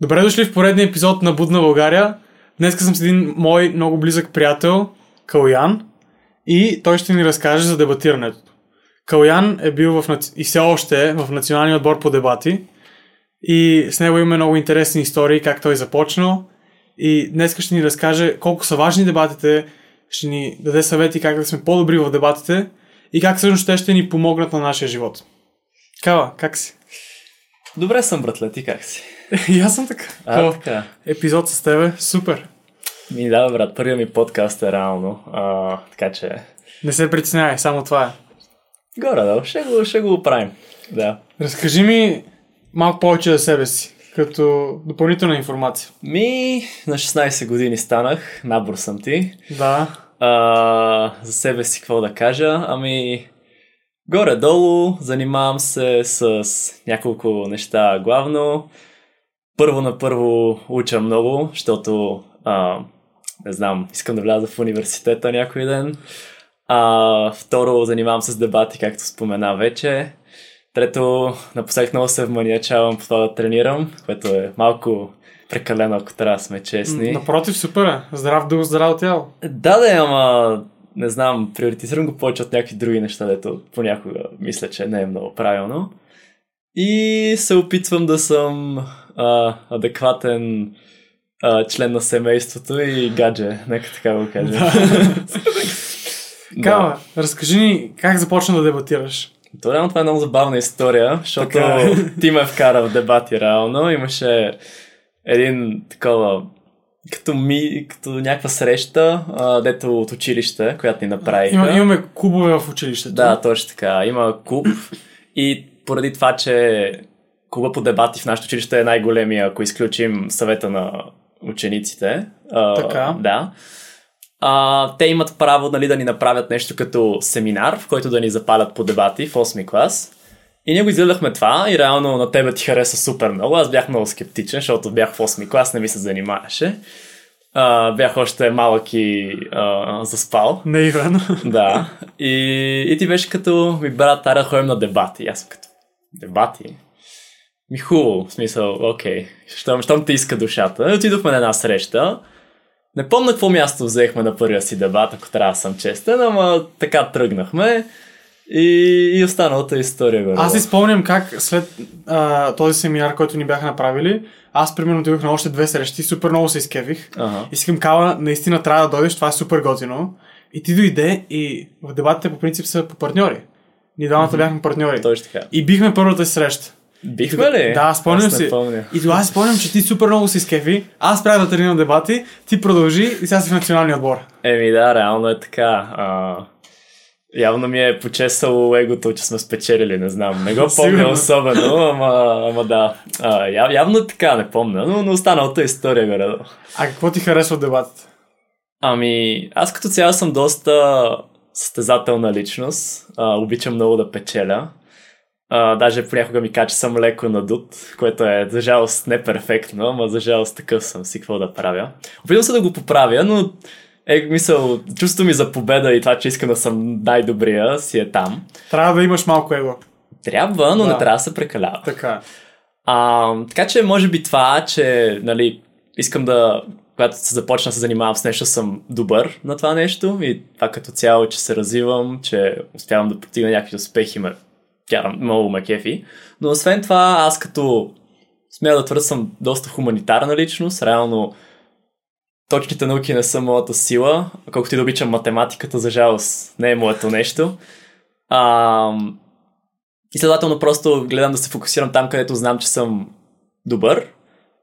Добре дошли в поредния епизод на Будна България. Днес съм с един мой много близък приятел, Калуян, и той ще ни разкаже за дебатирането. Калуян е бил в, и все още е в националния отбор по дебати и с него има много интересни истории, как той е започнал и днес ще ни разкаже колко са важни дебатите, ще ни даде съвети как да сме по-добри в дебатите и как всъщност те ще ни помогнат на нашия живот. Кава, как си? Добре съм, братле, ти как си? И аз съм така. А, О, така. Епизод с тебе, супер. Ми да, брат, първият ми подкаст е реално, а, така че... Не се притеснявай, само това е. Горе, да, ще го, ще го оправим. Да. Разкажи ми малко повече за себе си, като допълнителна информация. Ми, на 16 години станах, набор съм ти. Да. А, за себе си какво да кажа? Ами, горе-долу занимавам се с няколко неща главно. Първо на първо уча много, защото а, не знам, искам да вляза в университета някой ден. А, второ, занимавам се с дебати, както спомена вече. Трето, напоследък много се вманиачавам по това да тренирам, което е малко прекалено, ако трябва да сме честни. Напротив, супер е. Здрав дух, здраво тяло. Да, да, ама не знам, приоритизирам го повече от някакви други неща, дето понякога мисля, че не е много правилно. И се опитвам да съм а, адекватен а, член на семейството и гадже, нека така го кажа. Кава, разкажи ни как започна да дебатираш. То реално това е много забавна история, защото Така е. ти ме вкара в дебати реално. Имаше един такова като, ми, като някаква среща, а, дето от училище, която ни направиха. Има, имаме клубове в училището. Да, точно така. Има клуб и поради това, че клуба по дебати в нашето училище е най-големия, ако изключим съвета на учениците. А, Така. Да. А, те имат право нали, да ни направят нещо като семинар, в който да ни запалят по дебати в 8 клас. И ние го изгледахме това и реално на тебе ти хареса супер много. Аз бях много скептичен, защото бях в 8 клас, не ми се занимаваше. А, бях още малък и а, заспал. Наивен. Да. И, и ти беше като ми брат, тара ходим на дебати. Аз съм като дебати? Ми хубаво, в смисъл, окей. Щом, щом те иска душата. Отидохме на една среща. Не помня какво място взехме на първия си дебат, ако трябва да съм честен, ама така тръгнахме. И, и останалата история. Горе. Аз си спомням как след а, този семинар, който ни бяха направили, аз примерно отидох на още две срещи, супер много се изкевих. Ага. И си към Кава, наистина трябва да дойдеш, това е супер готино. И ти дойде и в дебатите по принцип са по партньори. Ние двамата бяхме партньори. Точно така. И бихме първата си среща. Бихме ли? Да, спомням си. Помня. И тогава си спомням, че ти супер много се изкеви. Аз правя да тренирам дебати, ти продължи и сега си в националния отбор. Еми да, реално е така. А, явно ми е почесало егото, че сме спечелили, не знам. Не го помня особено, ама, ама да. А, яв, явно е така, не помня, но, но останалата история горе. А какво ти харесва от дебатите? Ами, аз като цяло съм доста състезателна личност. А, обичам много да печеля. А, даже понякога ми кача, че съм леко надут, което е за жалост не перфектно, ама за жалост такъв съм си, какво да правя. Опитвам се да го поправя, но е, мисъл, чувството ми за победа и това, че искам да съм най-добрия, си е там. Трябва да имаш малко его. Трябва, но Да. не трябва да се прекалява. Така. е. А, така че може би това, че нали, искам да, когато се започна да се занимавам с нещо, съм добър на това нещо и това като цяло, че се развивам, че успявам да постигна някакви успехи, ме карам, много ме кефи. Но освен това, аз като смея да твърда съм доста хуманитарна личност, реално точните науки не са моята сила, колкото и да обичам математиката, за жалост не е моето нещо. А, и следователно просто гледам да се фокусирам там, където знам, че съм добър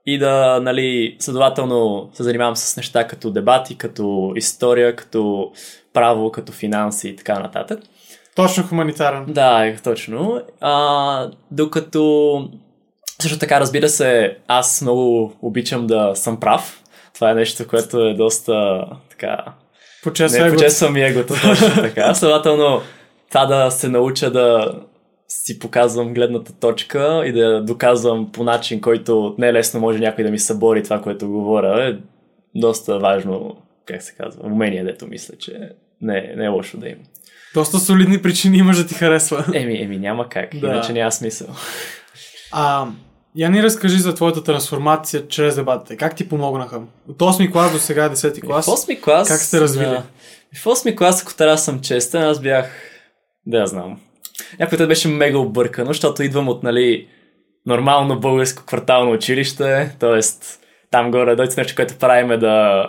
и да, нали, следователно се занимавам с неща като дебати, като история, като право, като финанси и така нататък. Точно хуманитарен. Да, е, точно. А, докато също така, разбира се, аз много обичам да съм прав. Това е нещо, което е доста така Почесва не, его. почесвам и егото, точно така. Следователно, това да се науча да си показвам гледната точка и да доказвам по начин, който не е лесно може някой да ми събори това, което говоря, е доста важно, как се казва, умение, дето мисля, че не, не е лошо да има. Доста солидни причини имаш да ти харесва. Еми, еми няма как, Да. иначе няма смисъл. А, я ни разкажи за твоята трансформация чрез дебатите. Как ти помогнаха? От 8 клас до сега 10 клас. В 8 клас... Как сте развили? Да. В 8 клас, ако трябва да съм честен, аз бях... Да, я знам. Някой път беше мега объркано, защото идвам от, нали, нормално българско квартално училище, т.е. там горе дойде нещо, което правим е да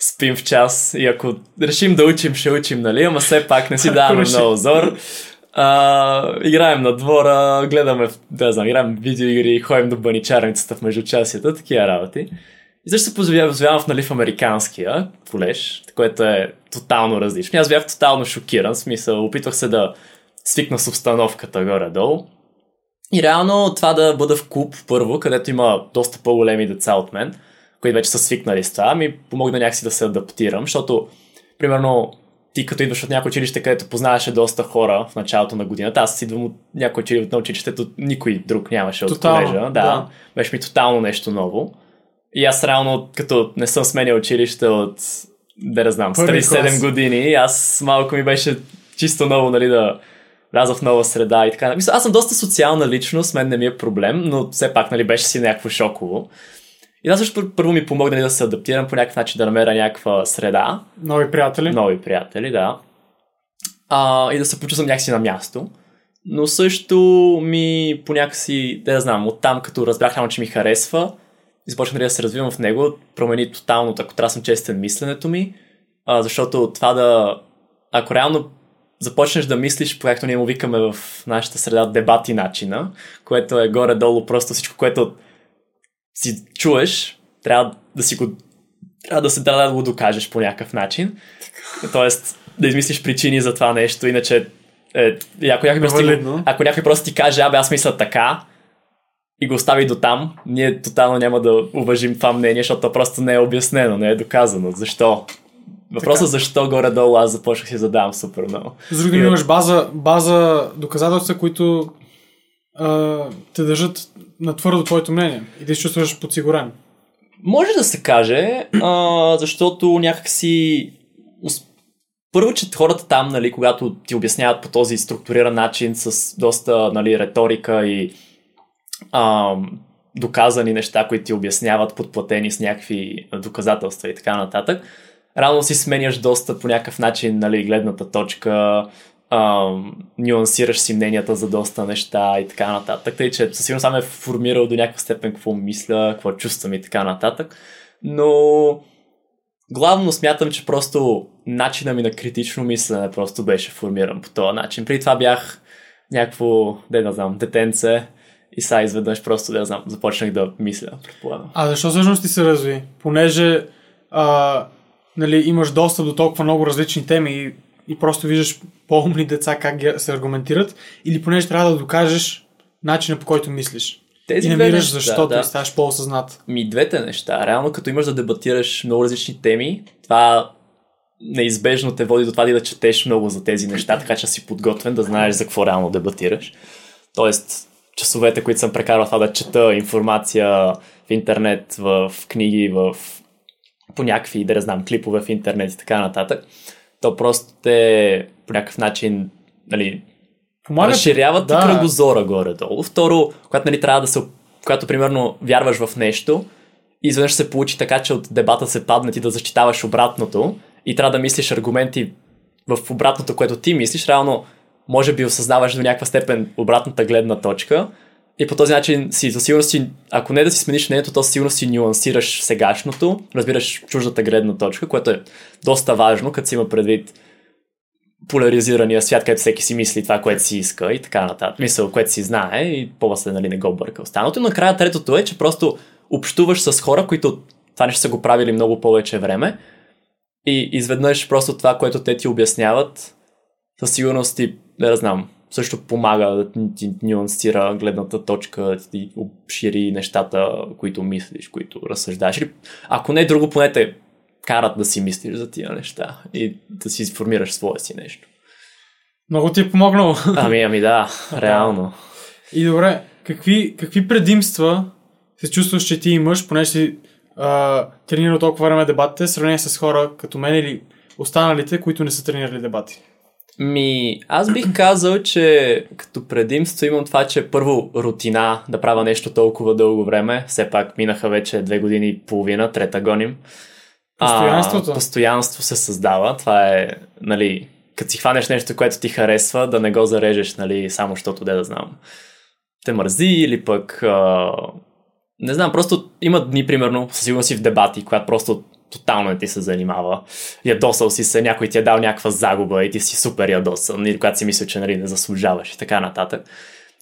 спим в час и ако решим да учим, ще учим, нали, ама все пак не си даваме много зор. А, играем на двора, гледаме, да знам, играем видеоигри, ходим до баничарницата в междучасията, такива работи. И също се позволявам в, нали, в американския колеж, което е тотално различно. Аз бях тотално шокиран, в смисъл, опитвах се да свикна с обстановката горе-долу. И реално това да бъда в клуб първо, където има доста по-големи деца от мен, които вече са свикнали с това, ми помогна някакси да се адаптирам, защото, примерно, ти като идваш от някое училище, където познаваше доста хора в началото на годината, аз идвам от някое училище, от училището, никой друг нямаше от Тотално, колежа. Да, да. беше ми тотално нещо ново. И аз реално, като не съм сменял училище от, да не знам, с Първи 37 клас. години, аз малко ми беше чисто ново, нали, да вляза в нова среда и така. Мисля, аз съм доста социална личност, мен не ми е проблем, но все пак, нали, беше си някакво шоково. И това също пър- първо ми помогна нали, да се адаптирам по някакъв начин, да намеря някаква среда, Нови приятели. нови приятели, да. А, и да се почувствам някакси на място. Но също ми по някакси, да я знам, оттам като разбрах реално, че ми харесва, и започнах нали, да се развивам в него, промени тотално, ако трябва да съм честен, мисленето ми, а, защото това да, ако реално започнеш да мислиш, по както ние му викаме в нашата среда, дебати начина, което е горе-долу просто всичко, което си чуеш, трябва да си го трябва да се трябва да го докажеш по някакъв начин. Тоест, да измислиш причини за това нещо, иначе е, и ако, някой просто, ако някой просто ти каже, абе аз мисля така, и го остави до там, ние тотално няма да уважим това мнение, защото то просто не е обяснено, не е доказано. Защо? Въпросът Така. защо горе-долу аз започнах си задавам супер много. С други И- имаш база, база доказателства, които а, те държат на твърдо твоето мнение и да се чувстваш подсигурен. Може да се каже, а, защото някакси... Първо, че хората там, нали, когато ти обясняват по този структуриран начин с доста нали, риторика и а, доказани неща, които ти обясняват, подплатени с някакви доказателства и така нататък, рано си сменяш доста по някакъв начин нали, гледната точка, а, нюансираш си мненията за доста неща и така нататък. Тъй, че със сигурност съм е формирал до някаква степен какво мисля, какво чувствам и така нататък. Но главно смятам, че просто начина ми на критично мислене просто беше формиран по този начин. Преди това бях някакво, да не знам, детенце и сега изведнъж просто, да знам, започнах да мисля, предполагам. А защо всъщност ти се разви? Понеже а, нали, имаш достъп до толкова много различни теми и, и просто виждаш по-умни деца как се аргументират, или понеже трябва да докажеш начина по който мислиш. Тези и намираш неща, защото да. и ставаш по-осъзнат. Ми двете неща. Реално, като имаш да дебатираш много различни теми, това неизбежно те води до това да четеш много за тези неща, така че си подготвен да знаеш за какво реално дебатираш. Тоест, часовете, които съм прекарал това да чета информация в интернет, в книги, в по някакви, да не знам, клипове в интернет и така нататък, то просто те по някакъв начин нали, Помага разширяват Да. кръгозора горе-долу. Второ, когато нали, трябва да се, когато примерно вярваш в нещо и изведнъж се получи така, че от дебата се падне ти да защитаваш обратното и трябва да мислиш аргументи в обратното, което ти мислиш, реално може би осъзнаваш до някаква степен обратната гледна точка и по този начин си за сигурност си, ако не да си смениш мнението, то със сигурност си нюансираш сегашното, разбираш чуждата гледна точка, което е доста важно, като си има предвид поляризирания свят, където всеки си мисли това, което си иска и така нататък. Мисъл, което си знае и по-после нали, не го бърка останалото. И накрая третото е, че просто общуваш с хора, които това нещо са го правили много повече време и изведнъж просто това, което те ти обясняват, със сигурност ти, да знам, също помага да ти нюансира гледната точка, да ти обшири нещата, които мислиш, които разсъждаш. Ако не е друго, поне те карат да си мислиш за тия неща и да си сформираш свое си нещо. Много ти е помогнало. Ами, ами да, реално. И добре, какви, какви предимства се чувстваш, че ти имаш, понеже си а, тренирал толкова време дебатите, в сравнение с хора като мен или останалите, които не са тренирали дебати? Ми, аз бих казал, че като предимство имам това, че първо рутина да правя нещо толкова дълго време. Все пак минаха вече две години и половина, трета гоним. Постоянството. А, постоянство се създава. Това е, нали, като си хванеш нещо, което ти харесва, да не го зарежеш, нали, само защото де да знам. Те мързи или пък... А, не знам, просто има дни, примерно, със сигурност си в дебати, когато просто тотално не ти се занимава. Ядосал си се, някой ти е дал някаква загуба и ти си супер ядосан, или когато си мисля, че нали, не заслужаваш и така нататък.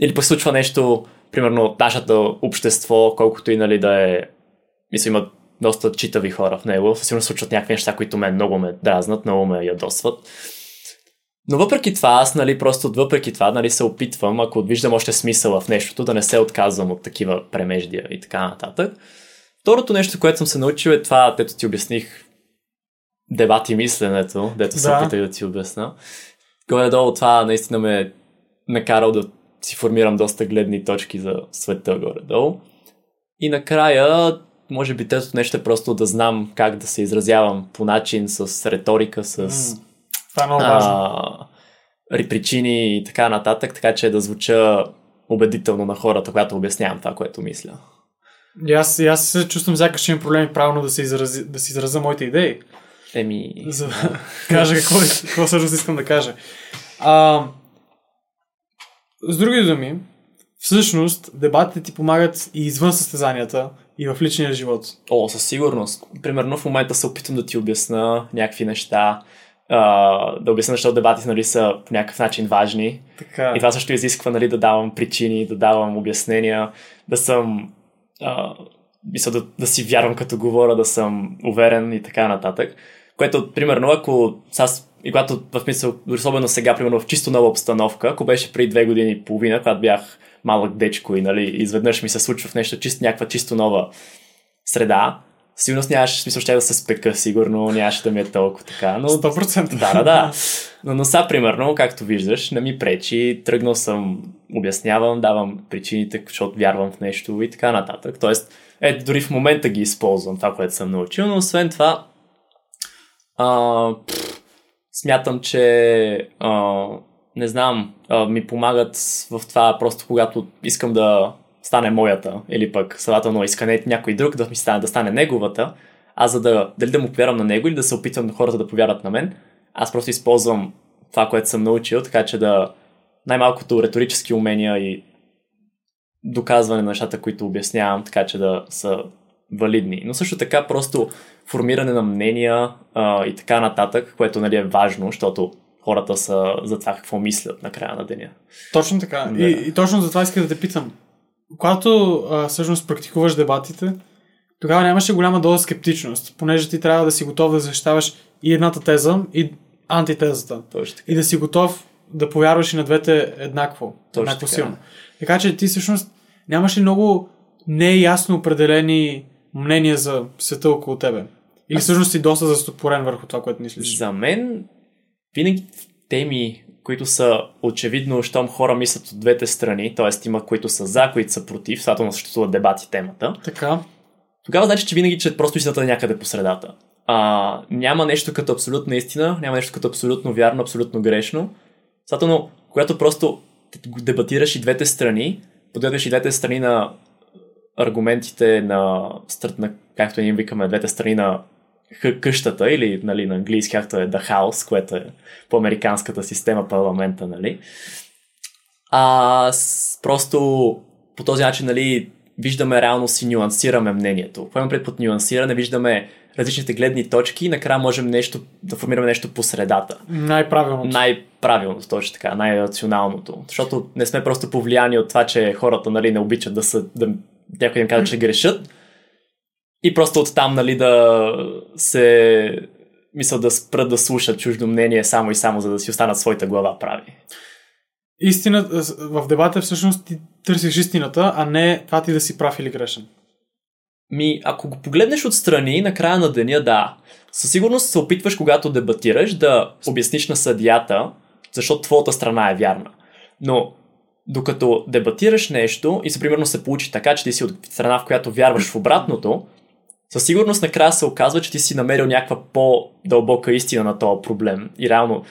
Или пък случва нещо, примерно, нашето общество, колкото и нали, да е, мисля, има доста читави хора в него, сигурно случват някакви неща, които мен много ме дразнат, много ме ядосват. Но въпреки това, аз, нали, просто въпреки това, нали, се опитвам, ако виждам още смисъл в нещото, да не се отказвам от такива премеждия и така нататък. Второто нещо, което съм се научил е това, дето ти обясних дебати мисленето, дето се Да. опитах да ти обясна. Горе-долу това наистина ме е накарал да си формирам доста гледни точки за света горе-долу. И накрая, може би третото нещо е просто да знам как да се изразявам по начин, с риторика, с Това е много важно. причини и така нататък, така че да звуча убедително на хората, когато обяснявам това, което мисля. И аз, и аз се чувствам сякаш, имам проблеми правилно да се, изрази, да се изразя моите идеи. Еми, За да кажа какво, какво всъщност искам да кажа. А, с други думи, всъщност дебатите ти помагат и извън състезанията, и в личния живот. О, със сигурност. Примерно в момента се опитвам да ти обясна някакви неща, а, да обясня защо дебатите нали, са по някакъв начин важни. Така. И това също изисква нали, да давам причини, да давам обяснения, да съм мисля, да, да си вярвам като говоря, да съм уверен и така нататък. Което, примерно, ако аз, и когато в мисъл, особено сега, примерно в чисто нова обстановка, ако беше преди две години и половина, когато бях малък дечко и нали, изведнъж ми се случва в нещо, чист, някаква чисто нова среда, сигурно нямаше смисъл, ще да се спека, сигурно нямаше да ми е толкова така. Но 100%. да, да, да. Но, но са, примерно, както виждаш, не ми пречи. Тръгнал съм, обяснявам, давам причините, защото вярвам в нещо и така нататък. Тоест, е, дори в момента ги използвам това, което съм научил, но освен това, а, пф, смятам, че а, не знам, а, ми помагат в това просто когато искам да стане моята, или пък следователно иска някой друг да ми стане, да стане неговата, аз за да, дали да му повярвам на него или да се опитвам хората да повярват на мен, аз просто използвам това, което съм научил, така че да най-малкото риторически умения и доказване на нещата, които обяснявам, така че да са валидни. Но също така просто формиране на мнения а, и така нататък, което нали, е важно, защото хората са за това какво мислят на края на деня. Точно така. Да. И, и точно за това исках да те питам. Когато а, всъщност практикуваш дебатите, тогава нямаше голяма доза скептичност, понеже ти трябва да си готов да защитаваш и едната теза, и антитезата. Точно така. И да си готов да повярваш и на двете еднакво. Точно еднакво така. силно. Така че ти всъщност нямаш ли много неясно определени мнения за света около тебе? Или всъщност си доста застопорен върху това, което мислиш? За мен винаги теми, които са очевидно, щом хора мислят от двете страни, т.е. има които са за, които са против, следователно съществуват дебати темата, Така. тогава значи, че винаги, че просто истината е някъде по средата. А, няма нещо като абсолютна истина, няма нещо като абсолютно вярно, абсолютно грешно. Следователно, когато просто дебатираш и двете страни, подгледаш и двете страни на аргументите на, на както ние викаме, двете страни на къщата или нали, на английски, както е The House, което е по-американската система парламента, нали. А с, просто по този начин, нали, виждаме реално си нюансираме мнението. Какво имам пред под нюансиране? Виждаме различните гледни точки и накрая можем нещо, да формираме нещо по средата. Най-правилното. Най-правилното, точно така, най-рационалното. Защото не сме просто повлияни от това, че хората нали, не обичат да са, да, някой им казва, че грешат. И просто оттам, нали, да се мисля да спрат да слушат чуждо мнение само и само, за да си останат своята глава прави. Истината, в дебата всъщност ти търсиш истината, а не това ти да си прав или грешен. Ми, ако го погледнеш отстрани, на края на деня, да. Със сигурност се опитваш, когато дебатираш, да обясниш на съдията, защото твоята страна е вярна. Но докато дебатираш нещо и се примерно се получи така, че ти си от страна, в която вярваш в обратното, със сигурност накрая се оказва, че ти си намерил някаква по-дълбока истина на този проблем. И реално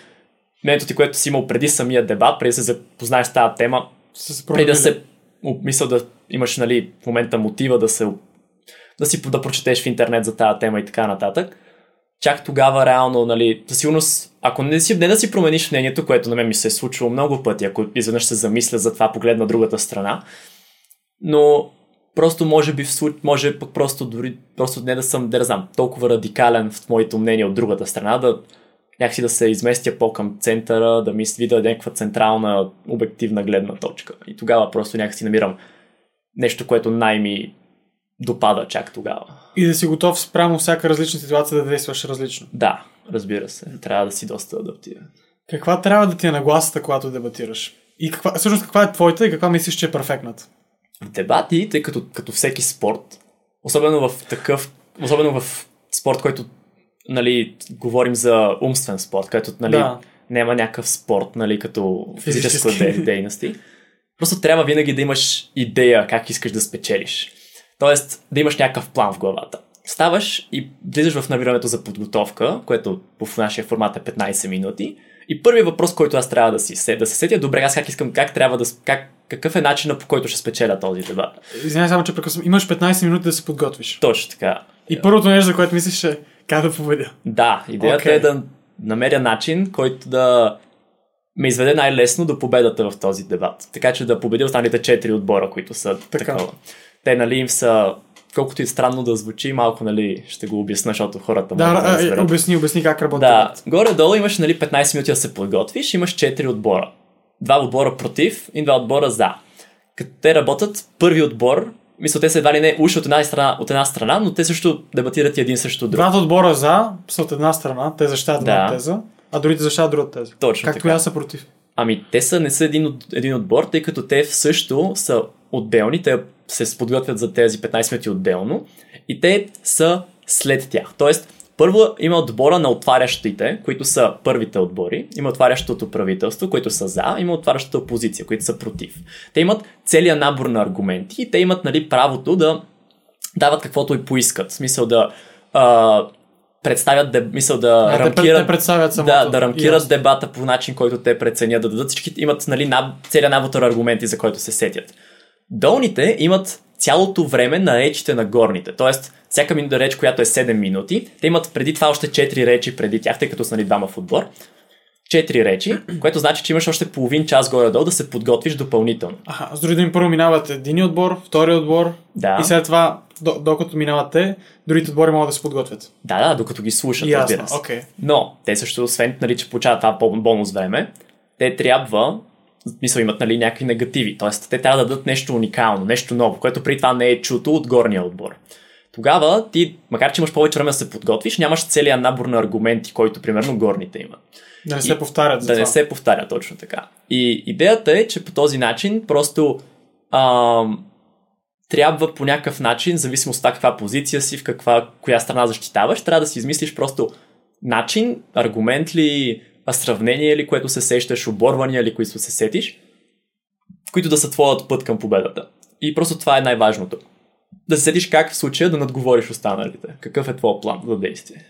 мнението ти, което си имал преди самия дебат, преди да се запознаеш с тази тема, се преди да се мисля да имаш нали, в момента мотива да се да си да прочетеш в интернет за тази тема и така нататък. Чак тогава реално, нали, със сигурност, ако не, си, не да си промениш мнението, което на мен ми се е случвало много пъти, ако изведнъж се замисля за това, погледна другата страна, но просто може би в случ... може пък просто дори просто не да съм, да знам, толкова радикален в моето мнение от другата страна, да някакси да се изместя по-към центъра, да ми видя някаква централна обективна гледна точка. И тогава просто някакси намирам нещо, което най-ми допада чак тогава. И да си готов спрямо всяка различна ситуация да действаш различно. Да, разбира се. Трябва да си доста адаптиран. Каква трябва да ти е нагласата, когато дебатираш? И каква, всъщност каква е твоята и каква мислиш, че е перфектната? В дебати, тъй като, като всеки спорт, особено в такъв, особено в спорт, който нали, говорим за умствен спорт, който нали, Да. няма някакъв спорт, нали, като физическа Физически. де- дейности. Просто трябва винаги да имаш идея как искаш да спечелиш. Тоест да имаш някакъв план в главата. Ставаш и влизаш в набирането за подготовка, което в нашия формат е 15 минути. И първият въпрос, който аз трябва да си се, да се сетя, добре, аз как искам, как трябва да, как, какъв е начинът по който ще спечеля този дебат. Извинявай само, че прекъсвам. Имаш 15 минути да се подготвиш. Точно така. И първото нещо, за което мислиш е как да победя. Да, идеята Окей. е да намеря начин, който да ме изведе най-лесно до победата в този дебат. Така че да победя останалите четири отбора, които са Така. такова. Те, нали, им са, колкото и странно да звучи, малко, нали, ще го обясна, защото хората Да, могат да е, разберат. обясни, обясни как работи. Да, горе-долу имаш нали, 15 минути да се подготвиш, имаш 4 отбора. Два отбора против и два отбора за. Като те работят, първи отбор, мисля, те са едва ли не уж от една страна, от една страна но те също дебатират и един срещу друг. Двата отбора за са от една страна, те защитават Да. една теза, а другите защитават друга теза. Точно Както така. аз са против. Ами те са, не са един, един отбор, тъй като те също са отделни, те се подготвят за тези 15 минути отделно и те са след тях. Тоест, първо има отбора на отварящите, които са първите отбори, има отварящото правителство, които са за, има отварящата опозиция, които са против. Те имат целият набор на аргументи и те имат нали, правото да дават каквото и поискат. В смисъл да а, представят, да, мисъл да А, рамкират те представят самото. да, да рамкират Ясно. дебата по начин, който те преценят, да дадат всички, имат нали, наб, целият набор аргументи, за който се сетят. Долните имат цялото време на речите на горните, т.е. всяка минута реч, която е 7 минути, те имат преди това още 4 речи преди тях, тъй като са нали, двама в отбор. 4 речи, което значи, че имаш още половин час горе-долу да се подготвиш допълнително. Аха, с други думи, първо минават един отбор, втори отбор Да. и след това, до, докато минават те, другите отбори могат да се подготвят. Да, да, докато ги слушат, Ясно, разбира се. окей. Но те също, освен нали, че получават това бон- бонус време, те трябва, в смисъл имат нали, някакви негативи, т.е. те трябва да дадат нещо уникално, нещо ново, което при това не е чуто от горния отбор. Тогава ти, макар че имаш повече време да се подготвиш, нямаш целият набор на аргументи, който примерно горните имат. Да не се повтарят за Да не това. се повтаря точно така. И идеята е, че по този начин просто ам, трябва по някакъв начин, зависимост от това каква позиция си, в каква, коя страна защитаваш, трябва да си измислиш просто начин, аргумент ли, а сравнение ли, което се сещаш, оборвания ли, които се сетиш, които да са твоят път към победата. И просто това е най-важното. Да се сетиш как в случая да надговориш останалите. Какъв е твой план за действие.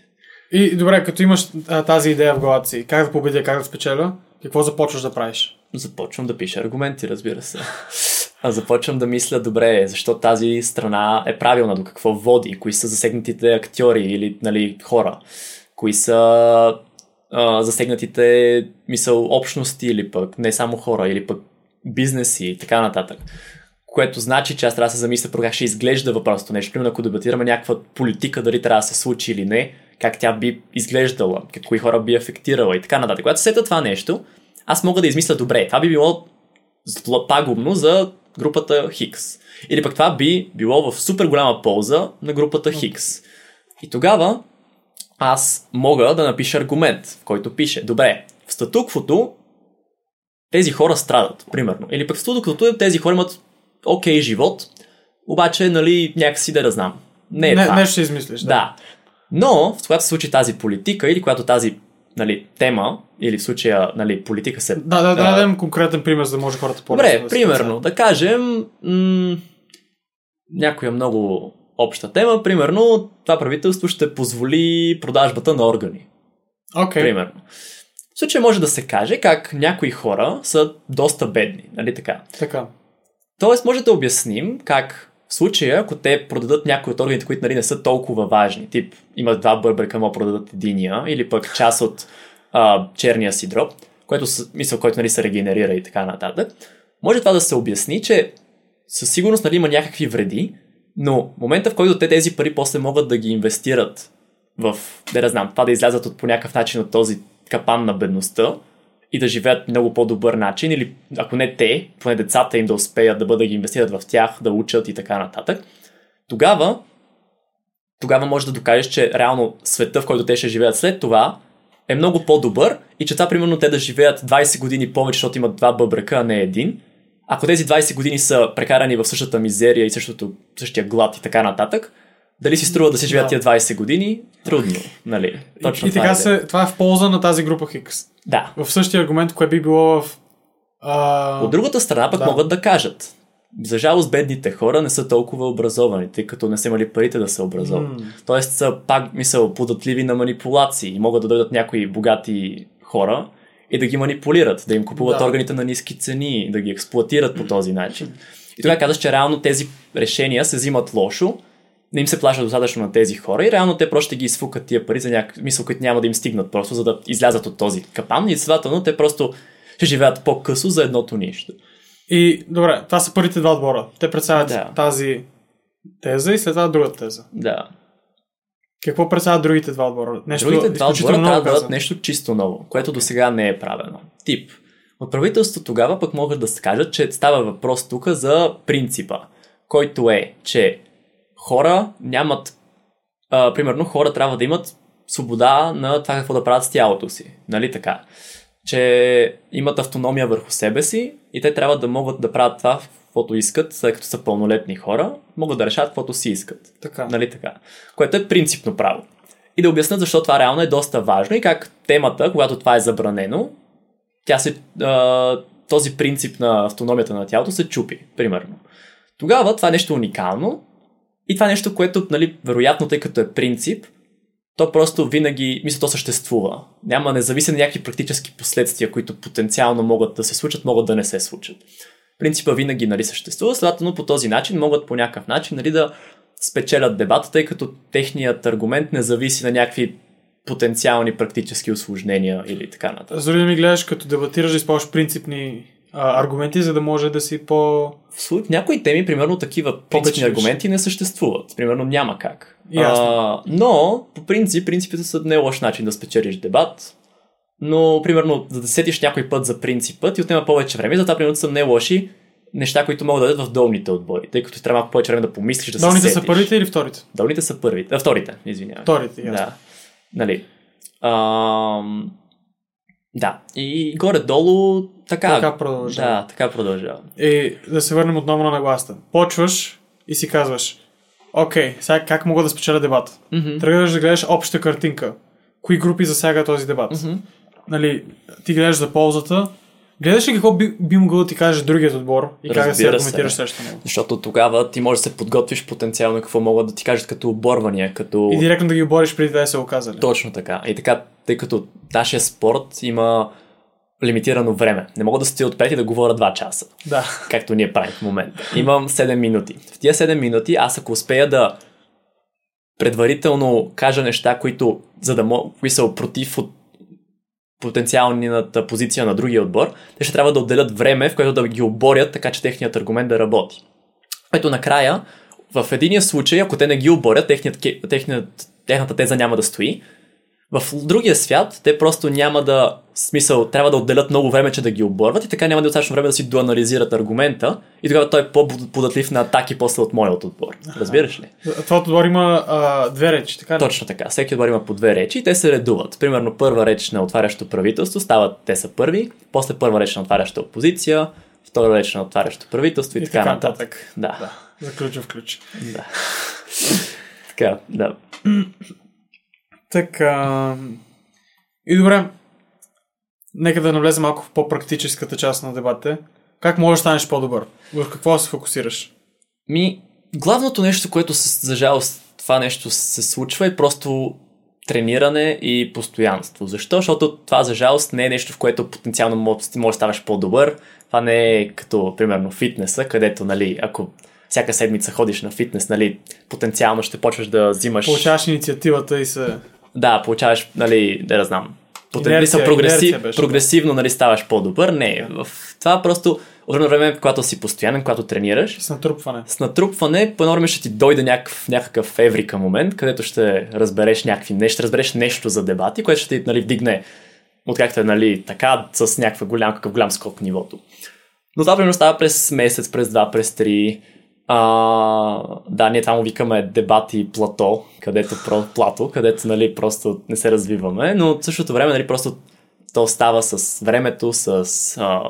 И добре, като имаш а, тази идея в главата си, как да победя, как да спечеля, какво започваш да правиш? Започвам да пиша аргументи, разбира се. А започвам да мисля, добре, защо тази страна е правилна, до какво води, кои са засегнатите актьори или нали, хора, кои са а, засегнатите мисъл общности или пък не само хора, или пък бизнеси и така нататък. Което значи, че аз трябва да се замисля про как ще изглежда въпросното нещо. Примерно, ако дебатираме някаква политика, дали трябва да се случи или не, как тя би изглеждала, кои хора би афектирала и така нататък. Когато се сета това нещо, аз мога да измисля добре. Това би било пагубно за групата Хикс. Или пък това би било в супер голяма полза на групата Хикс. И тогава аз мога да напиша аргумент, в който пише, добре, в статуквото тези хора страдат, примерно. Или пък в статуквото тези хора имат окей живот, обаче, нали, някакси да да знам. Не е не, това. нещо ще измислиш. Да. Да. Но, в когато се случи тази политика или когато тази нали, тема, или в случая нали, политика се... Да, да, да, А, дадем конкретен пример, за да може хората по Добре, примерно, да кажем м- някоя много обща тема, примерно това правителство ще позволи продажбата на органи. Окей. Примерно. В случай може да се каже как някои хора са доста бедни, нали така? Така. Тоест може да обясним как в случая, ако те продадат някои от органите, които нали, не са толкова важни, тип имат два бърбрека, могат продадат единия, или пък част от а, черния си дроб, което мисъл, който нали, се регенерира и така нататък, може това да се обясни, че със сигурност нали, има някакви вреди, но момента в който те тези пари после могат да ги инвестират в, да не знам, това да излязат от по някакъв начин от този капан на бедността и да живеят много по-добър начин, или ако не те, поне децата им да успеят да бъдат да ги инвестират в тях, да учат и така нататък, тогава тогава може да докажеш, че реално света, в който те ще живеят след това, е много по-добър и че това, примерно, те да живеят 20 години повече, защото имат два бъбрека, а не един. Ако тези 20 години са прекарани в същата мизерия и същото, същия глад и така нататък, дали си струва да се живеят тия 20 години? Трудно, нали? Точно и, и това така е. се, това е в полза на тази група Хикс. Да. В същия аргумент, кое би било в... А... От другата страна пък Да. могат да кажат. За жалост, бедните хора не са толкова образовани, тъй като не са имали парите да се образоват. М. Тоест са пак, мисъл, податливи на манипулации и могат да дойдат някои богати хора и да ги манипулират, да им купуват Да. органите на ниски цени, да ги експлуатират по този начин. И тогава казваш, че реално тези решения се взимат лошо, не им се плаща достатъчно на тези хора и реално те просто ще ги изфукат тия пари за някакъв мисъл, които няма да им стигнат просто, за да излязат от този капан и следователно те просто ще живеят по-късо за едното нищо. И, добре, това са първите два отбора. Те представят Да. тази теза и след това другата теза. Да. Какво представят другите два отбора? Нещо Другите два отбора трябва да дадат нещо чисто ново, което до сега не е правено. Тип. От правителството тогава пък могат да се кажат, че става въпрос тук за принципа, който е, че хора нямат, а, примерно хора трябва да имат свобода на това какво да правят с тялото си. Нали така? Че имат автономия върху себе си и те трябва да могат да правят това, каквото искат, след като са пълнолетни хора, могат да решат каквото си искат. Така. Нали така? Което е принципно право. И да обяснят защо това реално е доста важно и как темата, когато това е забранено, тя се, а, този принцип на автономията на тялото се чупи, примерно. Тогава това е нещо уникално и това е нещо, което, нали, вероятно, тъй като е принцип, то просто винаги, мисля, то съществува. Няма независимо някакви практически последствия, които потенциално могат да се случат, могат да не се случат. Принципа винаги нали, съществува, следователно по този начин могат по някакъв начин нали, да спечелят дебата, тъй като техният аргумент не зависи на някакви потенциални практически осложнения или така нататък. С други ми гледаш, като дебатираш, да използваш принципни а, аргументи, за да може да си по... В слу- в някои теми, примерно, такива принципни аргументи не съществуват. Примерно няма как. Ясно. А, но, по принцип, принципите са не лош начин да спечелиш дебат. Но, примерно, за да сетиш някой път за принципът ти отнема повече време, затова, примерно, са не лоши неща, които могат да дадат в долните отбори, тъй като ти трябва малко повече време да помислиш, да Долните се са сетиш. първите или вторите? Долните са първите. А, вторите, извинявай. Вторите, ясно. Да. Нали. Ам... Да. И горе-долу така. Така продължава. Да, така продължава. И да се върнем отново на нагласта. Почваш и си казваш, окей, сега как мога да спечеля дебата? Мгм. Тръгваш да гледаш обща картинка. Кои групи засяга този дебат? Мгм. Нали, ти гледаш за ползата. Гледаш ли какво би, би могъл да ти каже другият отбор и как да Разбира аргументираш се. срещу него? Защото тогава ти можеш да се подготвиш потенциално какво могат да ти кажат като оборвания, като... И директно да ги обориш преди да се оказали. Точно така. И така, тъй като нашия спорт има лимитирано време. Не мога да стоя отпред и да говоря 2 часа, Да. както ние правим в момента. Имам 7 минути. В тия 7 минути аз ако успея да предварително кажа неща, които, за да мога, са против от потенциалната позиция на другия отбор, те ще трябва да отделят време, в което да ги оборят, така че техният аргумент да работи. Ето накрая, в единия случай, ако те не ги оборят, техният, техният, техната теза няма да стои. В другия свят, те просто няма да, в смисъл, трябва да отделят много време, че да ги оборват и така няма да е достатъчно време да си доанализират аргумента и тогава той е по-податлив на атаки после от моят отбор. Разбираш ли? Това отбор има а, две речи, така ли? Точно така. Всеки отбор има по две речи и те се редуват. Примерно първа реч на отварящо правителство стават, те са първи, после първа реч на отваряща опозиция, втора реч на отварящо правителство и, И така, така нататък. нататък. Да. Да. За ключов ключ. да. така, да. Така. И добре. Нека да навлезем малко в по-практическата част на дебатите. Как можеш да станеш по-добър? В какво се фокусираш? Ми, главното нещо, което се, за жалост това нещо се случва е просто трениране и постоянство. Защо? Защото това за жалост не е нещо, в което потенциално може, може да ставаш по-добър. Това не е като, примерно, фитнеса, където, нали, ако всяка седмица ходиш на фитнес, нали, потенциално ще почваш да взимаш... Получаваш инициативата и се... Да, получаваш, нали, да, да знам, потенциално Инерция, прогреси... да. прогресивно, нали, ставаш по-добър. Не, в това просто от едно време, когато си постоянен, когато тренираш, С натрупване. с натрупване, по едно време ще ти дойде някакъв, някакъв еврика момент, където ще разбереш някакви неща, ще разбереш нещо за дебати, което ще ти нали, вдигне откакто е нали, така, с някакъв голям, какъв голям скок нивото. Но това примерно става през месец, през два, през три. А, да, ние това му викаме дебати плато, където про, плато, където нали, просто не се развиваме, но в същото време нали, просто то става с времето, с а,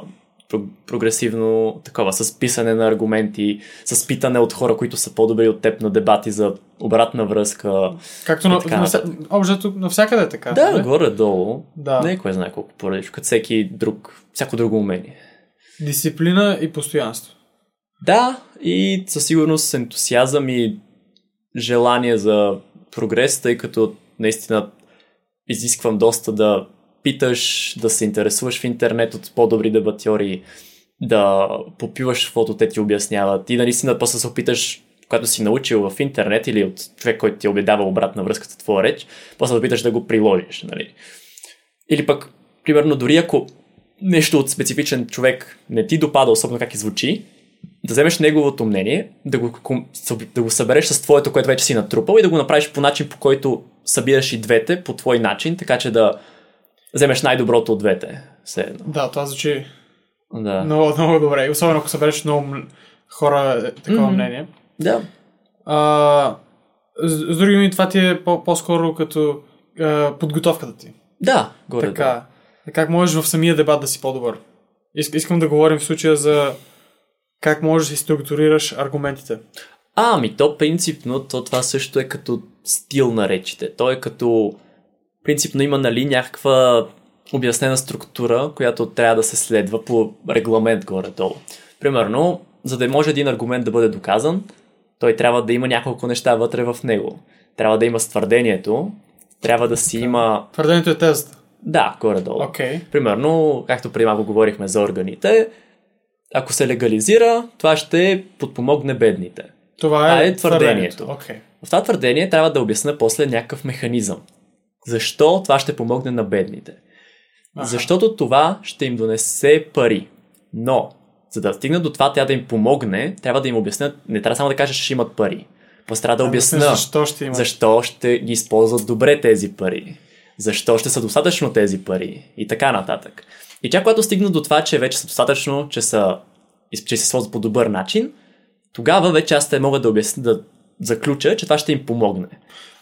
про- прогресивно такова, с писане на аргументи, с питане от хора, които са по-добри от теб на дебати за обратна връзка. Както на, на, обжето, навсякъде е така. Да, нали? горе-долу. Да. Не е кой знае колко поредиш, като всеки друг, всяко друго умение. Дисциплина и постоянство. Да, и със сигурност ентусиазъм и желание за прогрес, тъй като наистина изисквам доста да питаш, да се интересуваш в интернет от по-добри дебатьори, да попиваш каквото те ти обясняват и наистина после се опиташ, когато си научил в интернет или от човек, който ти е обедава обратна връзката твоя реч, после да опиташ да го приложиш. Нали? Или пък, примерно, дори ако нещо от специфичен човек не ти допада, особено как и звучи, да вземеш неговото мнение, да го, да го събереш с твоето, което вече си натрупал и да го направиш по начин, по който събираш и двете по твой начин, така че да вземеш най-доброто от двете. Все едно. Да, това звучи Да. много, много добре. Особено ако събереш много хора е, такова Мгм. мнение. да. А, с, с други думи, това ти е по- по-скоро като а, подготовката ти. Да, горе. Така. Как можеш в самия дебат да си по-добър? Иск, искам да говорим в случая за как можеш да си структурираш аргументите. А, ами то принципно, то това също е като стил на речите. То е като принципно има нали някаква обяснена структура, която трябва да се следва по регламент горе-долу. Примерно, за да може един аргумент да бъде доказан, той трябва да има няколко неща вътре в него. Трябва да има ствърдението, трябва да си има... Твърдението е тезата. Да, горе-долу. Окей. Примерно, както преди малко говорихме за органите, ако се легализира, това ще подпомогне бедните. Това Това е, е твърдението. Окей. В това твърдение трябва да обясня после някакъв механизъм. Защо това ще помогне на бедните? Аха. Защото това ще им донесе пари. Но, за да стигнат до това, тя да им помогне, трябва да им обяснят, не трябва само да кажа, че ще имат пари. Просто трябва да обясня Защо ще има? защо ще ги използват добре тези пари. Защо ще са достатъчно тези пари и така нататък. И тя, когато стигна до това, че вече са достатъчно, че, са, че се използват по добър начин, тогава вече аз те мога да обясня, да заключа, че това ще им помогне.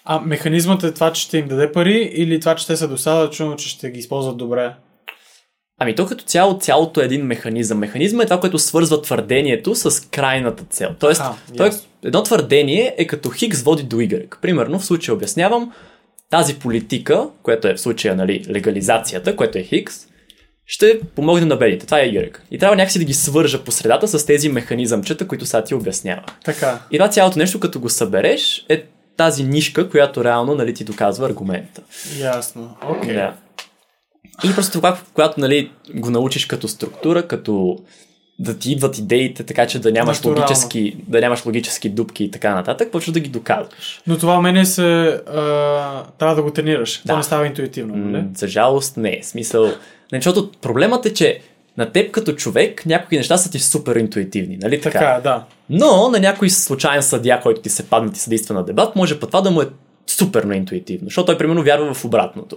А механизмът е това, че ще им даде пари или това, че те са достатъчно, че ще ги използват добре? Ами то като цяло, цялото е един механизъм. Механизмът е това, което свързва твърдението с крайната цел. Тоест, А, той, ясно. едно твърдение е като Хикс води до Y. Примерно, в случая обяснявам, тази политика, която е в случая нали, легализацията, което е Хикс, ще помогне на бедите. Това е Y. И трябва някакси да ги свържа по средата с тези механизъмчета, които сега ти обяснява. Така. И това цялото нещо, като го събереш, е тази нишка, която реално нали, ти доказва аргумента. Ясно. Окей. Да. И просто това, когато нали, го научиш като структура, като да ти идват идеите, така че да нямаш, Натурално. логически, да нямаш логически дупки и така нататък, почваш да ги доказваш. Но това умение се... А, трябва да го тренираш. Да. То не става интуитивно, нали? За жалост не. Смисъл. Не, защото проблемът е, че на теб като човек някои неща са ти супер интуитивни, нали така? Така, е, да. Но на някой случайен съдия, който ти се падне ти съдейства на дебат, може път това да му е супер неинтуитивно, защото той примерно вярва в обратното.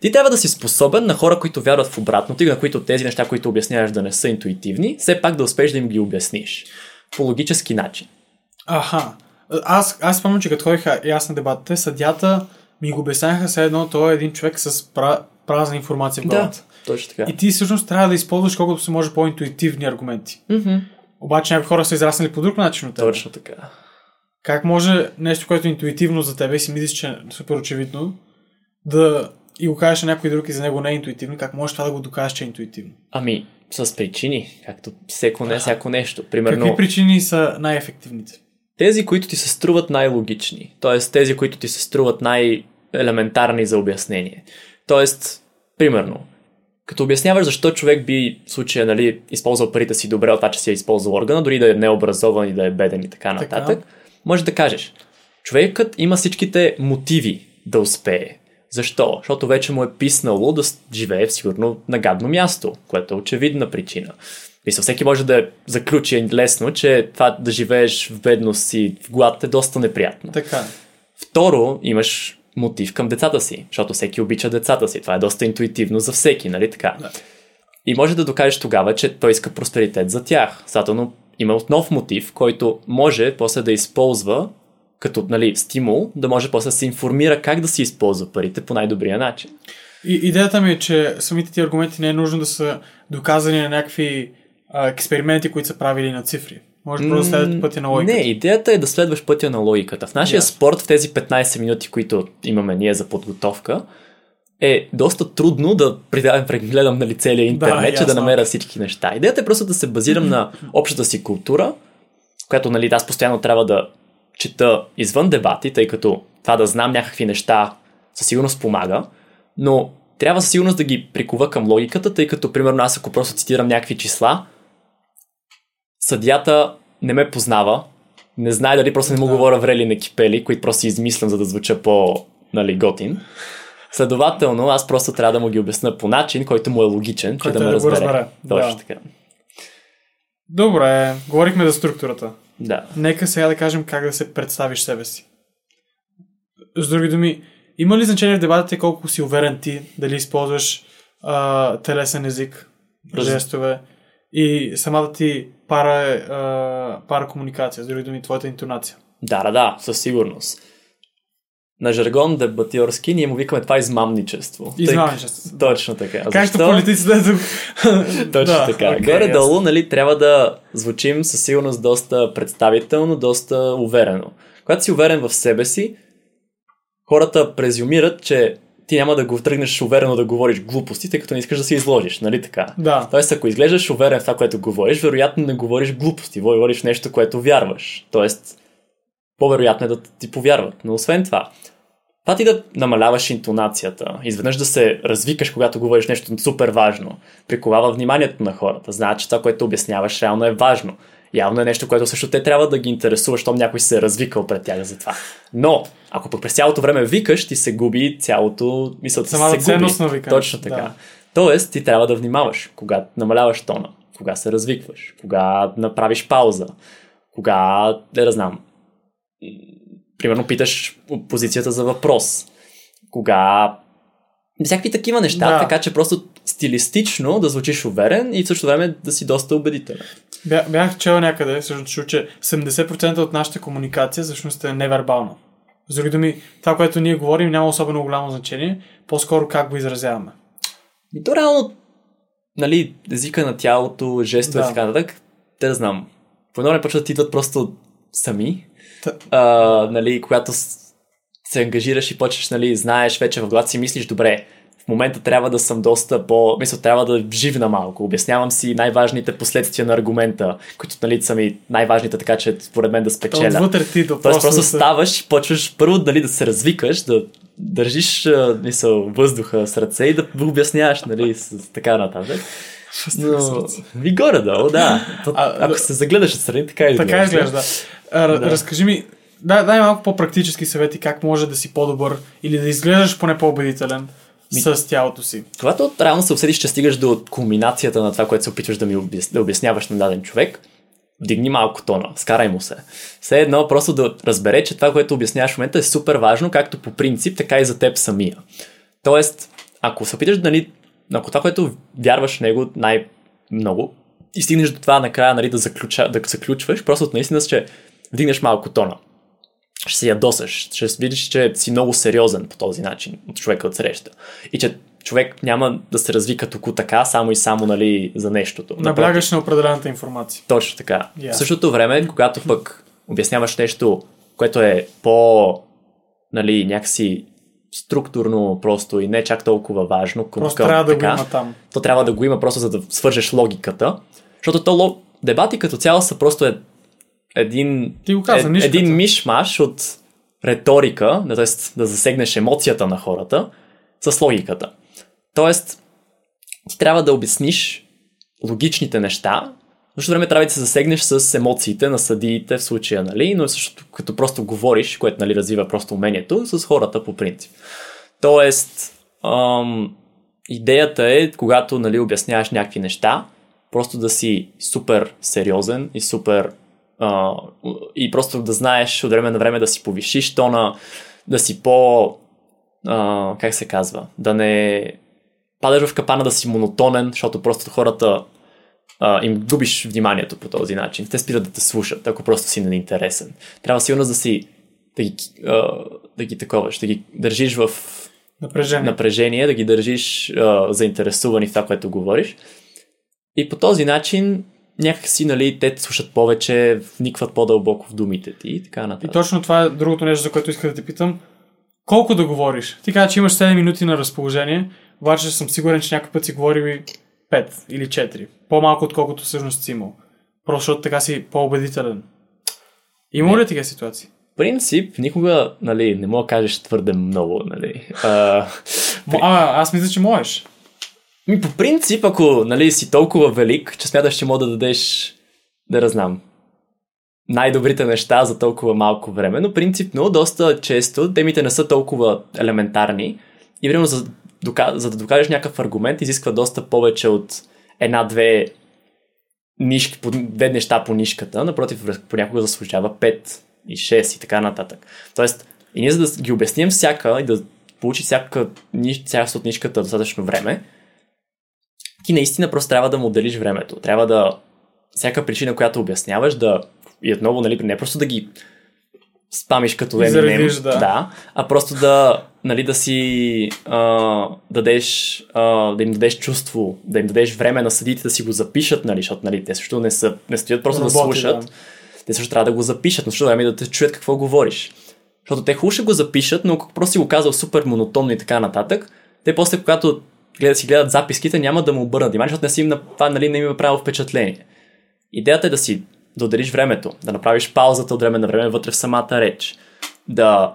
Ти трябва да си способен на хора, които вярват в обратното и на които тези неща, които обясняваш да не са интуитивни, все пак да успееш да им ги обясниш. По логически начин. Аха. Аз, аз спомням, че като ходиха и аз на дебатите, съдята ми го обясняха все едно, той е един човек с пра, празна информация в главата. Точно така. И ти всъщност трябва да използваш колкото се може по-интуитивни аргументи. Mm-hmm. Обаче някои хора са израснали по друг начин от теб. Точно така. Как може нещо, което е интуитивно за тебе и си мислиш, че е супер очевидно, да и го кажеш на някой друг и за него не е интуитивно, как можеш това да го докажеш, че е интуитивно? Ами, с причини, както всеко не, всяко нещо. Примерно, Какви причини са най-ефективните? тези, които ти се струват най-логични, т.е. тези, които ти се струват най- елементарни за обяснение. Тоест, примерно, като обясняваш защо човек би в случая нали, използвал парите си добре от това, че си е използвал органа, дори да е необразован и да е беден и така нататък, така. може да кажеш, човекът има всичките мотиви да успее. Защо? Защото вече му е писнало да живее в сигурно нагадно място, което е очевидна причина. Мисля, всеки може да заключи лесно, че това да живееш в бедност и в глад е доста неприятно. Така. Второ, имаш мотив към децата си, защото всеки обича децата си. Това е доста интуитивно за всеки, нали така? Да. И може да докажеш тогава, че той иска просперитет за тях. Следователно, има нов мотив, който може после да използва като нали, стимул, да може после да се информира как да си използва парите по най-добрия начин. И, идеята ми е, че самите ти аргументи не е нужно да са доказани на някакви а, експерименти, които са правили на цифри. Може да следвате пътя на логиката. Не, идеята е да следваш пътя на логиката. В нашия yeah. спорт, в тези 15 минути, които имаме ние за подготовка, е доста трудно да прегледам нали, целия интернет, да, че да намеря всички неща. Идеята е просто да се базирам на общата си култура, която нали, аз постоянно трябва да чета извън дебати, тъй като това да знам някакви неща със сигурност помага, но трябва със сигурност да ги прикува към логиката, тъй като, примерно, аз ако просто цитирам някакви числа, съдята не ме познава, не знае дали просто не му да. говоря врели на кипели, които просто измислям, за да звуча по нали, готин. Следователно, аз просто трябва да му ги обясна по начин, който му е логичен, че да ме разбере. разбере. Точно да. така. Добре, говорихме за структурата. Да. Нека сега да кажем как да се представиш себе си. С други думи, има ли значение в дебатите колко си уверен ти, дали използваш а, телесен език, Раз... жестове и самата ти пара, а, пара комуникация, с други думи, твоята интонация? Да, да, да, със сигурност. На жаргон дебатиорски ние му викаме това измамничество. Измамничество. Тъй... Точно така. Както политиците да Точно да, така. Okay, Горе-долу, нали, трябва да звучим със сигурност доста представително, доста уверено. Когато си уверен в себе си, хората презюмират, че ти няма да го тръгнеш уверено да говориш глупости, тъй като не искаш да се изложиш, нали така? Да. Тоест, ако изглеждаш уверен в това, което говориш, вероятно не говориш глупости, говориш нещо, което вярваш. Тоест, по-вероятно е да ти повярват. Но освен това, това ти да намаляваш интонацията, изведнъж да се развикаш, когато говориш нещо супер важно, приковава вниманието на хората, значи че това, което обясняваш, реално е важно. Явно е нещо, което също те трябва да ги интересува, защото някой се е развикал пред тях за това. Но, ако пък през цялото време викаш, ти се губи цялото мисълта Самата се губи. на викане. Точно така. Да. Тоест, ти трябва да внимаваш, кога намаляваш тона, кога се развикваш, кога направиш пауза, кога, да, да знам, примерно питаш позицията за въпрос, кога всякакви такива неща, да. така че просто стилистично да звучиш уверен и в същото време да си доста убедителен. Бях, бях чел някъде, също чу, че 70% от нашата комуникация всъщност е невербална. С други думи, това, което ние говорим, няма особено голямо значение, по-скоро как го изразяваме. И то реално, нали, езика на тялото, жестове да. и така нататък, те да знам. По едно не почват да идват просто сами, Та... а, нали, когато се ангажираш и почваш, нали, знаеш вече в главата си мислиш, добре, в момента трябва да съм доста по... Мисля, трябва да живна малко. Обяснявам си най-важните последствия на аргумента, които нали, са ми най-важните, така че според мен да спечеля. Отвътре ти да Тоест просто ставаш и почваш първо дали да се развикаш, да държиш мисъл, въздуха с ръце и да обясняваш, нали, с, така нататък. Но, ви горе-долу, да. А, Ако се загледаш отстрани, така и Така изглежда, да. Разкажи ми, дай, дай малко по-практически съвети как може да си по-добър или да изглеждаш поне по-убедителен ми... с тялото си. Когато реално се усетиш, че стигаш до кулминацията на това, което се опитваш да ми обяс... да обясняваш на даден човек, дигни малко тона, скарай му се. Все едно просто да разбере, че това, което обясняваш в момента е супер важно, както по принцип, така и за теб самия. Тоест, ако се опиташ да нали, ако това, което вярваш в него най-много и стигнеш до това накрая нали, да, заключа, да заключваш, просто наистина, че вдигнеш малко тона. Ще се ядосаш, ще видиш, че си много сериозен по този начин от човека от среща. И че човек няма да се разви като така, само и само нали, за нещото. Наблягаш на определената информация. Точно така. Yeah. В същото време, когато пък обясняваш нещо, което е по нали, някакси структурно просто и не чак толкова важно. Просто към, трябва да така, го има там. То трябва да го има просто за да свържеш логиката. Защото то дебати като цяло са просто е, един, Ти го каза, е, един мишмаш от риторика, т.е. да засегнеш емоцията на хората с логиката. Тоест, ти трябва да обясниш логичните неща, защото време трябва да се засегнеш с емоциите на съдиите в случая, нали? но също като просто говориш, което нали, развива просто умението, с хората по принцип. Тоест, ам, идеята е, когато нали, обясняваш някакви неща, просто да си супер сериозен и супер а, и просто да знаеш от време на време да си повишиш тона, да си по а, как се казва, да не падаш в капана да си монотонен, защото просто хората а, им губиш вниманието по този начин. Те спират да те слушат, ако просто си неинтересен. Трябва сигурно да си да ги, а, да ги таковаш, да ги държиш в Напрежение. напрежение, да ги държиш а, заинтересувани в това, което говориш. И по този начин някакси, нали, те слушат повече, вникват по-дълбоко в думите ти и така И нататък. точно това е другото нещо, за което исках да те питам. Колко да говориш? Ти каза, че имаш 7 минути на разположение, обаче съм сигурен, че някой път си говори 5 или 4. По-малко, отколкото всъщност си имал. Просто защото така си по-убедителен. Има ли такива ситуации? Принцип, никога, нали, не мога да кажеш твърде много, нали. А, А, аз мисля, че можеш. Ми, по принцип, ако, нали, си толкова велик, че смяташ, че мога да дадеш, да разнам, най-добрите неща за толкова малко време, но принципно доста често темите не са толкова елементарни и време за, за да докажеш някакъв аргумент изисква доста повече от една-две нишки, по, две неща по нишката, напротив, понякога заслужава 5 и 6 и така нататък. Тоест, и ние за да ги обясним всяка и да получи всяка част от нишката достатъчно време, ти наистина просто трябва да му отделиш времето. Трябва да всяка причина, която обясняваш, да и отново, нали, не просто да ги спамиш като Заредиш, да. да, а просто да, нали, да си а, дадеш, а, да им дадеш чувство, да им дадеш време на съдите да си го запишат, нали, защото нали, те също не, са, не стоят просто да Работи, слушат, да. те също трябва да го запишат, но също време да те чуят какво говориш. Защото те хубаво ще го запишат, но ако просто си го казал супер монотонно и така нататък, те после, когато гледат, си гледат записките, няма да му обърнат внимание, защото не си им, на- това нали, не им е правило впечатление. Идеята е да си да отделиш времето, да направиш паузата от време на време вътре в самата реч, да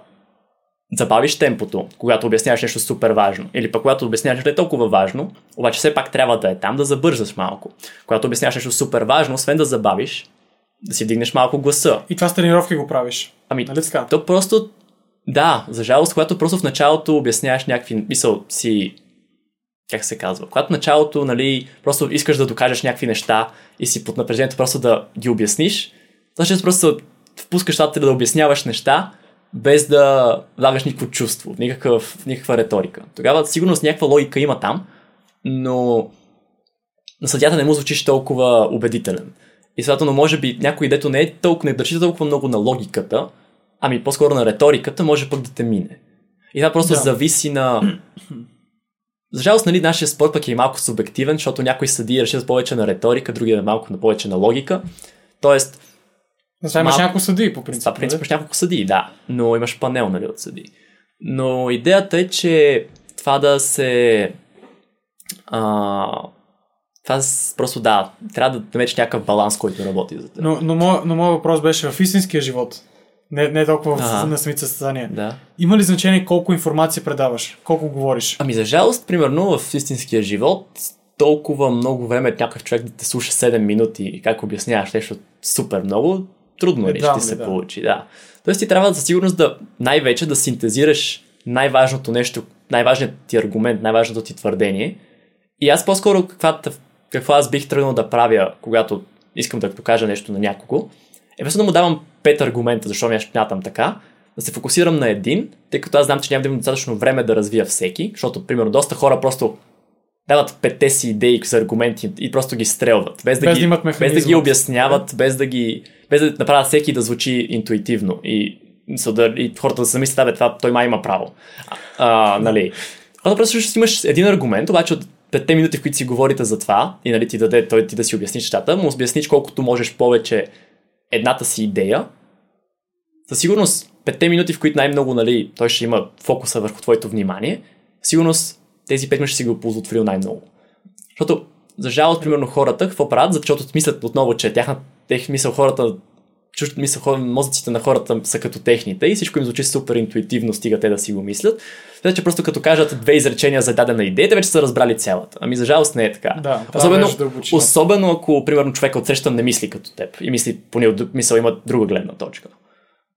забавиш темпото, когато обясняваш нещо супер важно. Или пък когато обясняваш нещо не толкова важно, обаче все пак трябва да е там, да забързаш малко. Когато обясняваш нещо супер важно, освен да забавиш, да си вдигнеш малко гласа. И това с тренировки го правиш. Ами, Нали така? то просто, да, за жалост, когато просто в началото обясняваш някакви, мисъл си, как се казва, когато началото, нали, просто искаш да докажеш някакви неща и си под напрежението просто да ги обясниш, значи просто впускаш щата да обясняваш неща, без да влагаш никакво чувство, никакъв, никаква риторика. Тогава сигурно с някаква логика има там, но на съдята не му звучиш толкова убедителен. И следователно, може би някой, дето не е толкова, не държи толкова много на логиката, ами по-скоро на риториката, може пък да те мине. И това просто да. зависи на... За жалост, нали, нашия спорт пък е малко субективен, защото някои съдии решат повече на риторика, други на малко на повече на логика. Тоест, Не сега имаш Малко- няколко съдии по принцип. това принцип нали? имаш няколко съдии, да, но имаш панел, нали, от съдии. Но идеята е, че това да се... А, това просто да, трябва да намериш някакъв баланс, който работи за теб. Но, но, мо, но моят въпрос беше в истинския живот. Не, не толкова в, Ага. на самите състезания. Да. Има ли значение колко информация предаваш? Колко говориш? Ами за жалост, примерно в истинския живот, толкова много време някакъв човек да те слуша 7 минути и как обясняваш нещо супер много, трудно е, ще ли, ти се да. получи. Да. Тоест ти трябва за сигурност да най-вече да синтезираш най-важното нещо, най-важният ти аргумент, най-важното ти твърдение. И аз по-скоро каква, какво аз бих тръгнал да правя, когато искам да покажа нещо на някого, е просто да му давам пет аргумента, защо я смятам така, да се фокусирам на един, тъй като аз знам, че няма да имам достатъчно време да развия всеки, защото, примерно, доста хора просто дават петте си идеи за аргументи и просто ги стрелват, без да, Без ги, да без да ги обясняват, без да ги без да направят всеки да звучи интуитивно и, да, и хората да се мислят, абе, това той май има право. А, а, нали. Когато просто ще имаш един аргумент, обаче от петте минути, в които си говорите за това и нали, ти даде той ти да си обясниш нещата, му обясниш колкото можеш повече едната си идея, със сигурност петте минути, в които най-много нали, той ще има фокуса върху твоето внимание, сигурност тези пет минути ще си го оползотворил най-много. Защото, за жалост, примерно, хората какво правят, защото мислят отново, че тяхна, тех мисъл хората чужд, хора, мозъците на хората са като техните и всичко им звучи супер интуитивно, стига те да си го мислят. Така че просто като кажат две изречения за дадена идея, те вече са разбрали цялата. Ами за жалост не е така. Да, особено, да особено ако, примерно, човека отсреща не мисли като теб и мисли, поне мисъл има друга гледна точка.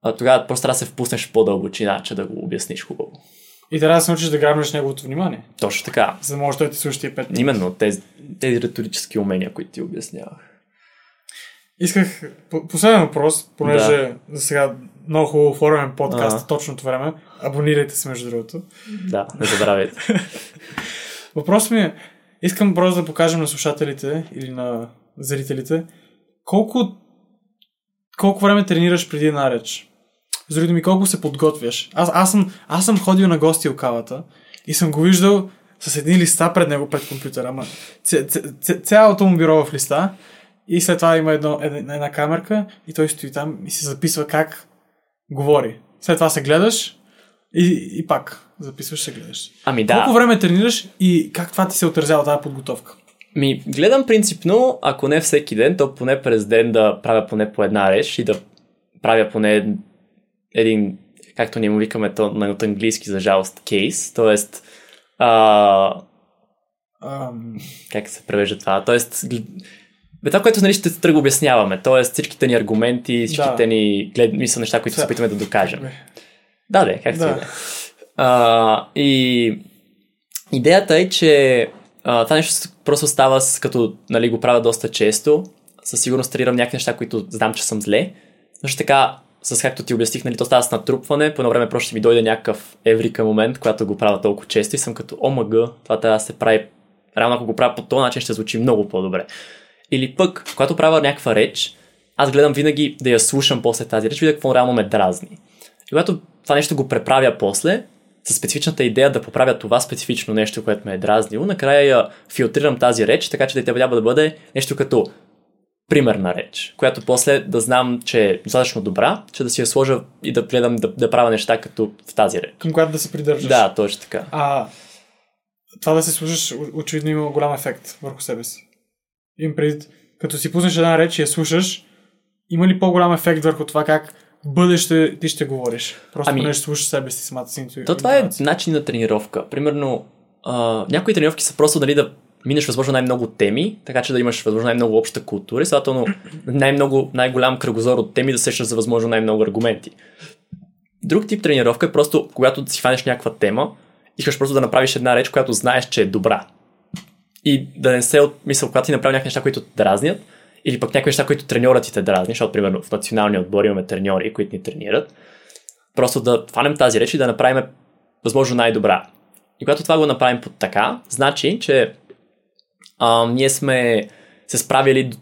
А тогава просто трябва да се впуснеш в по-дълбочина, че да го обясниш хубаво. И трябва да се научиш да грабнеш неговото внимание. Точно така. За да може той да ти слуша тия пет. Именно тези, тези риторически умения, които ти обяснявах. Исках последен въпрос, понеже да. за сега много хубаво оформяме подкаст в точното време. Абонирайте се, между другото. Да, не забравяйте. Въпросът ми е, искам просто да покажем на слушателите или на зрителите колко, колко време тренираш преди една реч. С други ми, колко се подготвяш. Аз, аз, съм, аз съм ходил на гости у кавата и съм го виждал с едни листа пред него пред компютъра. Ама, цялото му бюро в листа и след това има едно, една, една камерка и той стои там и се записва как говори. След това се гледаш и, и пак записваш, се гледаш. Ами да. Колко време тренираш и как това ти се отразява тази подготовка? Ми, гледам принципно, ако не всеки ден, то поне през ден да правя поне по една реч и да правя поне един, както ние му викаме то на от английски, за жалост, кейс, т.е. Um... как се превежда това? Тоест, бе, това, което нали, ще тръгва обясняваме, т.е. всичките ни аргументи, всичките да. ни глед... мисля неща, които се опитваме да докажем. Да, да, как да. А, и идеята е, че а, това нещо просто става с, като нали, го правя доста често. Със сигурност тренирам някакви неща, които знам, че съм зле. Също така, с както ти обясних, нали, то става с натрупване. По едно време просто ще ми дойде някакъв еврика момент, когато го правя толкова често и съм като, омг, това трябва да се прави. Реално, ако го правя по този начин, ще звучи много по-добре. Или пък, когато правя някаква реч, аз гледам винаги да я слушам после тази реч, видя какво реално ме дразни. И когато това нещо го преправя после, с специфичната идея да поправя това специфично нещо, което ме е дразнило, накрая я филтрирам тази реч, така че да трябва да бъде нещо като примерна реч, която после да знам, че е достатъчно добра, че да си я сложа и да гледам да, да правя неща като в тази реч. Към която да се придържаш. Да, точно така. А това да се слушаш, очевидно има голям ефект върху себе си. Им пред, като си пуснеш една реч и я слушаш, има ли по-голям ефект върху това как бъдеще ти ще говориш? Просто ами, не ще слушаш себе си самата си То това е начин на тренировка. Примерно, а, някои тренировки са просто нали, да минеш възможно най-много теми, така че да имаш възможно най-много обща култура и следователно най-много, най-голям кръгозор от теми да сещаш за възможно най-много аргументи. Друг тип тренировка е просто, когато си фанеш някаква тема, искаш просто да направиш една реч, която знаеш, че е добра и да не се от мисъл, когато ти направи някакви неща, които дразнят, или пък някакви неща, които треньорът ти те дразни, защото, примерно, в националния отбор имаме треньори, които ни тренират, просто да хванем тази реч и да направим възможно най-добра. И когато това го направим под така, значи, че а, ние сме се справили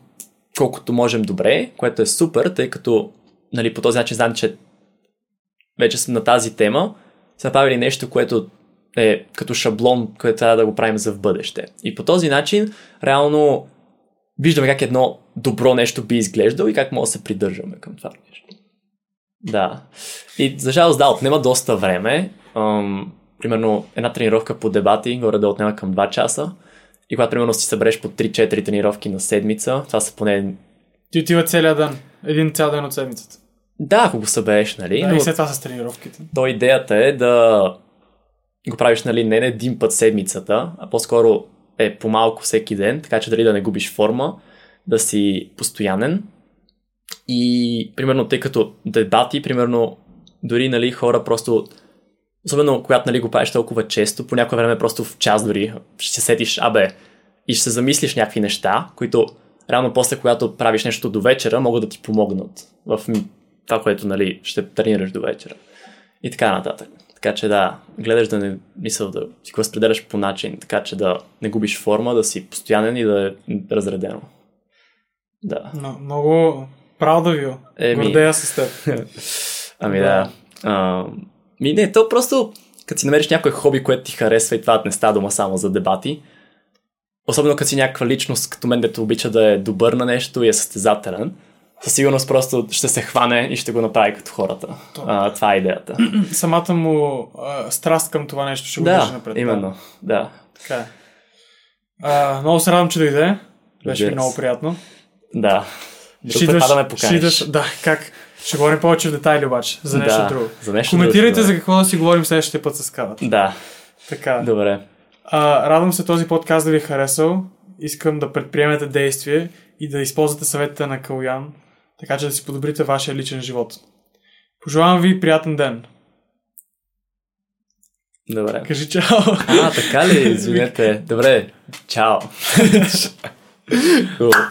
колкото можем добре, което е супер, тъй като нали, по този начин знам, че вече на тази тема, са направили нещо, което е като шаблон, който трябва да го правим за в бъдеще. И по този начин, реално, виждаме как едно добро нещо би изглеждало и как може да се придържаме към това нещо. Да. И за жалост, да, отнема доста време. Ам, примерно, една тренировка по дебати горе да отнема към 2 часа. И когато, примерно, си събереш по 3-4 тренировки на седмица, това са поне... Ти отива целият ден. Един цял ден от седмицата. Да, ако го събереш, нали? Да, но... и след това с тренировките. То идеята е да го правиш нали, не един път седмицата, а по-скоро е по-малко всеки ден, така че дали да не губиш форма, да си постоянен. И, примерно, тъй като дебати, примерно, дори нали, хора просто, особено когато нали, го правиш толкова често, по някое време просто в час дори ще се сетиш, абе, и ще се замислиш някакви неща, които реално после, когато правиш нещо до вечера, могат да ти помогнат в това, което нали, ще тренираш до вечера. И така нататък. Така че да, гледаш да не мисъл да си го разпределяш по начин, така че да не губиш форма, да си постоянен и да е разредено. Да. Но, много правда ви. Еми... Гордея с теб. ами да. да. А, ми не, то просто като си намериш някое хоби, което ти харесва и това не става дома само за дебати. Особено като си някаква личност, като мен, дето обича да е добър на нещо и е състезателен със сигурност просто ще се хване и ще го направи като хората. А, това е идеята. Самата му а, страст към това нещо ще го да, напред. именно, да. Така е. А, много се радвам, че дойде. Беше ми много приятно. Да. Па да ме ще поканиш. идваш, да, как? Ще говорим повече в детайли обаче, за нещо да, друго. За нещо Коментирайте друго, за какво да си говорим следващия път с кавата. Да, Така. добре. А, радвам се този подкаст да ви е харесал. Искам да предприемете действие и да използвате съветите на Калуян, така че да си подобрите вашия личен живот. Пожелавам ви приятен ден. Добре. Кажи чао. А, така ли? Извинете. Добре. Чао. Cool.